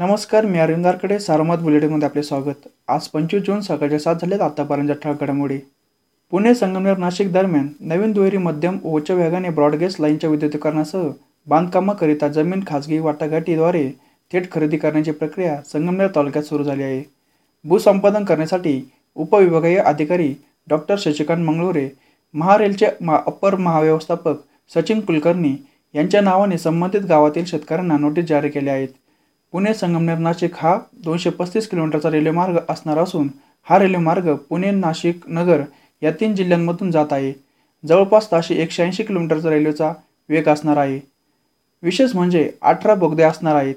नमस्कार मी अरविंदारकडे सारमत बुलेटिनमध्ये आपले स्वागत. आज पंचवीस जून सकाळचे सात झालेत आतापर्यंत ठळक घडामोडी. पुणे संगमनेर नाशिक दरम्यान नवीन दुहेरी मध्यम ओच्या उच्च वेगाने ब्रॉडगेज लाईनच्या विद्युतीकरणासह बांधकामाकरिता जमीन खाजगी वाटाघाटीद्वारे थेट खरेदी करण्याची प्रक्रिया संगमनेर तालुक्यात सुरू झाली आहे. भूसंपादन करण्यासाठी उपविभागीय अधिकारी डॉक्टर शशिकांत मंगळुरे महारेलचे मा अप्पर महाव्यवस्थापक सचिन कुलकर्णी यांच्या नावाने संबंधित गावातील शेतकऱ्यांना नोटीस जारी केल्या आहेत. पुणे संगमनेर नाशिक हा दोनशे पस्तीस किलोमीटरचा रेल्वे मार्ग असणार असून हा रेल्वे मार्ग पुणे नाशिक नगर या तीन जिल्ह्यांमधून जात आहे. जवळपास ताशी एकशे ऐंशी किलोमीटरचा रेल्वेचा वेग असणार आहे. विशेष म्हणजे अठरा बोगदे असणार आहेत.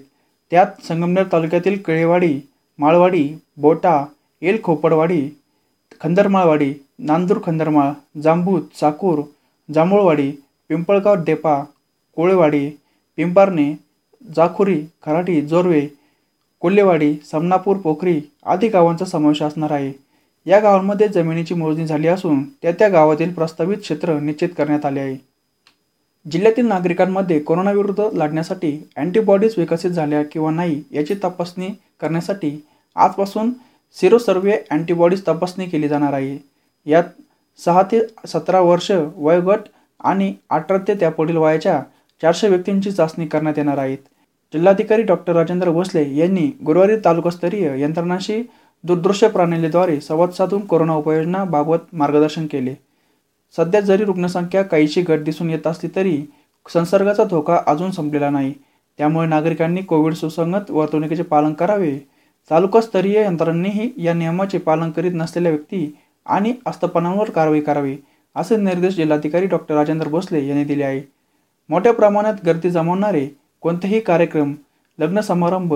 त्यात संगमनेर तालुक्यातील केळेवाडी माळवाडी बोटा एल खोपडवाडी खंदरमाळवाडी नांदूर खंदरमाळ जांभूत चाकूर जांभूळवाडी पिंपळगाव डेपा कोळेवाडी पिंपारणे जाखुरी खराटी जोरवे कोल्हेवाडी समनापूर पोखरी आदी गावांचा समावेश असणार आहे. या गावांमध्ये जमिनीची मोजणी झाली असून त्या त्या गावातील प्रस्तावित क्षेत्र निश्चित करण्यात आले आहे. जिल्ह्यातील नागरिकांमध्ये कोरोनाविरुद्ध लढण्यासाठी अँटीबॉडीज विकसित झाल्या किंवा नाही याची तपासणी करण्यासाठी आजपासून सिरो सर्वे अँटीबॉडीज तपासणी केली जाणार आहे. यात सहा ते सतरा वर्ष वयोगट आणि अठरा ते त्यापुढील वयाच्या चारशे व्यक्तींची चाचणी करण्यात येणार आहेत. जिल्हाधिकारी डॉक्टर राजेंद्र भोसले यांनी गुरुवारी तालुकास्तरीय यंत्रणांशी दूरदृश्य प्रणालीद्वारे संवाद साधून कोरोना उपाययोजनाबाबत मार्गदर्शन केले. सध्या जरी रुग्णसंख्या काहीशी घट दिसून येत असली तरी संसर्गाचा धोका अजून संपलेला नाही. त्यामुळे नागरिकांनी कोविड सुसंगत वर्तणुकीचे पालन करावे. तालुकास्तरीय यंत्रणांनीही या नियमाचे पालन करीत नसलेल्या व्यक्ती आणि आस्थापनांवर कारवाई करावी असे निर्देश जिल्हाधिकारी डॉक्टर राजेंद्र भोसले यांनी दिले आहे. मोठ्या प्रमाणात गर्दी जमवणारे कोणतेही कार्यक्रम लग्न समारंभ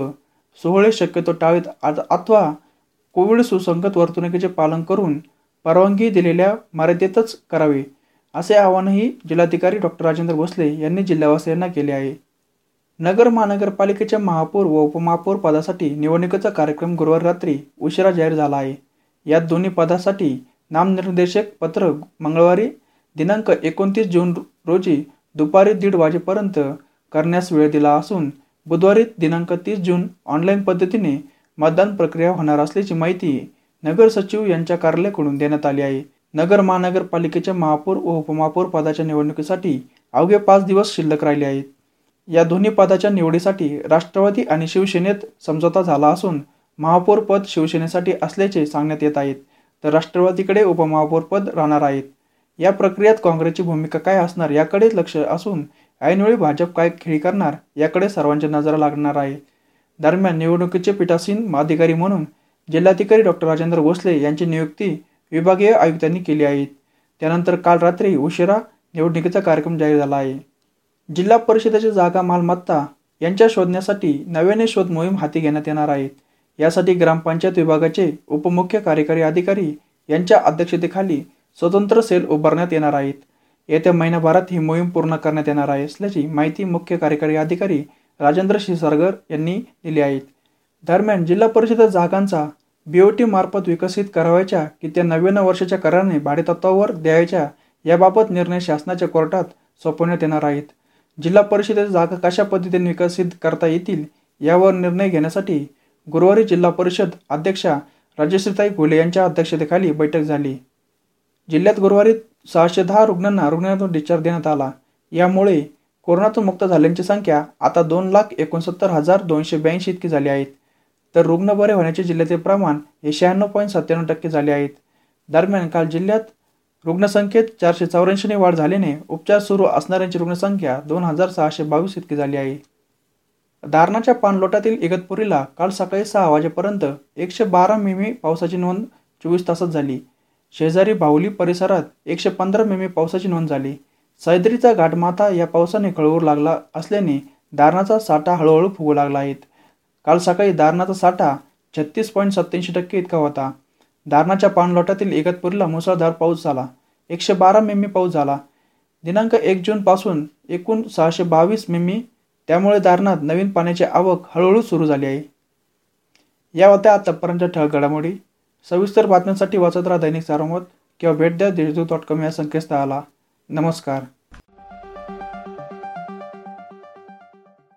सोहळे शक्यतो टाळीत अथवा कोविड सुसंगत वर्तणुकीचे पालन करून परवानगी दिलेल्या मर्यादेतच करावे असे आवाहनही जिल्हाधिकारी डॉक्टर राजेंद्र भोसले यांनी जिल्हावासियांना केले आहे. नगर महानगरपालिकेच्या महापौर व उपमहापौर पदासाठी निवडणुकीचा कार्यक्रम गुरुवार रात्री उशिरा जाहीर झाला आहे. यात दोन्ही पदासाठी नामनिर्देशक पत्र मंगळवारी दिनांक एकोणतीस जून रोजी दुपारी दीड वाजेपर्यंत करण्यास वेळ दिला असून बुधवारी दिनांक तीस जून ऑनलाईन पद्धतीने मतदान प्रक्रिया होणार असल्याची माहिती नगर सचिव यांच्या कार्यालयाकडून देण्यात आली आहे. नगर महानगरपालिकेच्या महापौर व उपमहापौर पदाच्या निवडणुकीसाठी अवघे पाच दिवस शिल्लक राहिले आहेत. या दोन्ही पदाच्या निवडीसाठी राष्ट्रवादी आणि शिवसेनेत समझोता झाला असून महापौर पद शिवसेनेसाठी असल्याचे सांगण्यात येत आहेत तर राष्ट्रवादीकडे उपमहापौर पद राहणार आहेत. या प्रक्रियेत काँग्रेसची भूमिका काय असणार याकडे लक्ष असून ऐनवेळी भाजप काय खेळी करणार याकडे सर्वांच्या नजरा लागणार आहे. दरम्यान निवडणुकीचे पीठासीन अधिकारी म्हणून जिल्हाधिकारी डॉक्टर राजेंद्र भोसले यांची नियुक्ती विभागीय आयुक्तांनी केली आहे. त्यानंतर काल रात्री उशिरा निवडणुकीचा कार्यक्रम जाहीर झाला आहे. जिल्हा परिषदेच्या जागा मालमत्ता यांच्या शोधण्यासाठी नव्याने शोध मोहीम हाती घेण्यात येणार आहेत यासाठी ग्रामपंचायत विभागाचे उपमुख्य कार्यकारी अधिकारी यांच्या अध्यक्षतेखाली स्वतंत्र सेल उभारण्यात येणार आहेत. येत्या महिन्याभरात ही मोहीम पूर्ण करण्यात येणार आहे असल्याची माहिती मुख्य कार्यकारी अधिकारी राजेंद्र सरगर यांनी दिली आहे. दरम्यान जिल्हा परिषद जागांचा बीओटी मार्फत विकसित करावायच्या की त्या नव्याण्णव वर्षाच्या कराराने भाडेतत्वावर द्यायच्या याबाबत निर्णय शासनाच्या कोर्टात सोपवण्यात येणार आहेत. जिल्हा परिषदेच्या जागा कशा पद्धतीने विकसित करता येतील यावर निर्णय घेण्यासाठी गुरुवारी जिल्हा परिषद अध्यक्षा राजश्रीताई घुले यांच्या अध्यक्षतेखाली बैठक झाली. जिल्ह्यात गुरुवारी सहाशे दहा रुग्णांना रुग्णालयातून डिस्चार्ज देण्यात आला. यामुळे कोरोनातून मुक्त झाल्यांची संख्या आता दोन लाख एकोणसत्तर हजार दोनशे ब्याऐंशी इतकी झाली आहेत तर रुग्ण बरे होण्याचे जिल्ह्याचे प्रमाण हे शहाण्णव पॉईंट सत्त्याण्णव टक्के झाले आहेत. दरम्यान काल जिल्ह्यात रुग्णसंख्येत चारशे चौऱ्याऐंशीने वाढ झाल्याने उपचार सुरू असणाऱ्यांची रुग्णसंख्या दोन हजार सहाशे बावीस इतकी झाली आहे. दारणाच्या पाणलोटातील इगतपुरीला काल सकाळी सहा वाजेपर्यंत एकशे बारा मिमी पावसाची नोंद चोवीस तासात झाली. शेजारी बाहुली परिसरात एकशे पंधरा मिमी पावसाची नोंद झाली. सह्याद्रीचा घाटमाथा या पावसाने खळवू लागला असल्याने दारणाचा साठा हळूहळू फुगू लागला आहे. काल सकाळी दारणाचा साठा छत्तीस पॉईंट सत्याऐंशी टक्के इतका होता. दारणाच्या पाणलोटातील इगतपुरीला मुसळधार पाऊस झाला. एकशे बारा मिमी पाऊस झाला. दिनांक एक जूनपासून एकूण सहाशे बावीस मिमी त्यामुळे दारणात नवीन पाण्याची आवक हळूहळू सुरू झाली आहे. या होत्या आतापर्यंत ठळक घडामोडी. सविस्तर बातम्यांसाठी वाचत राहा दैनिक सारोमत किंवा भेट द्या देशदूत डॉट कॉम या संकेतस्थळाला. नमस्कार.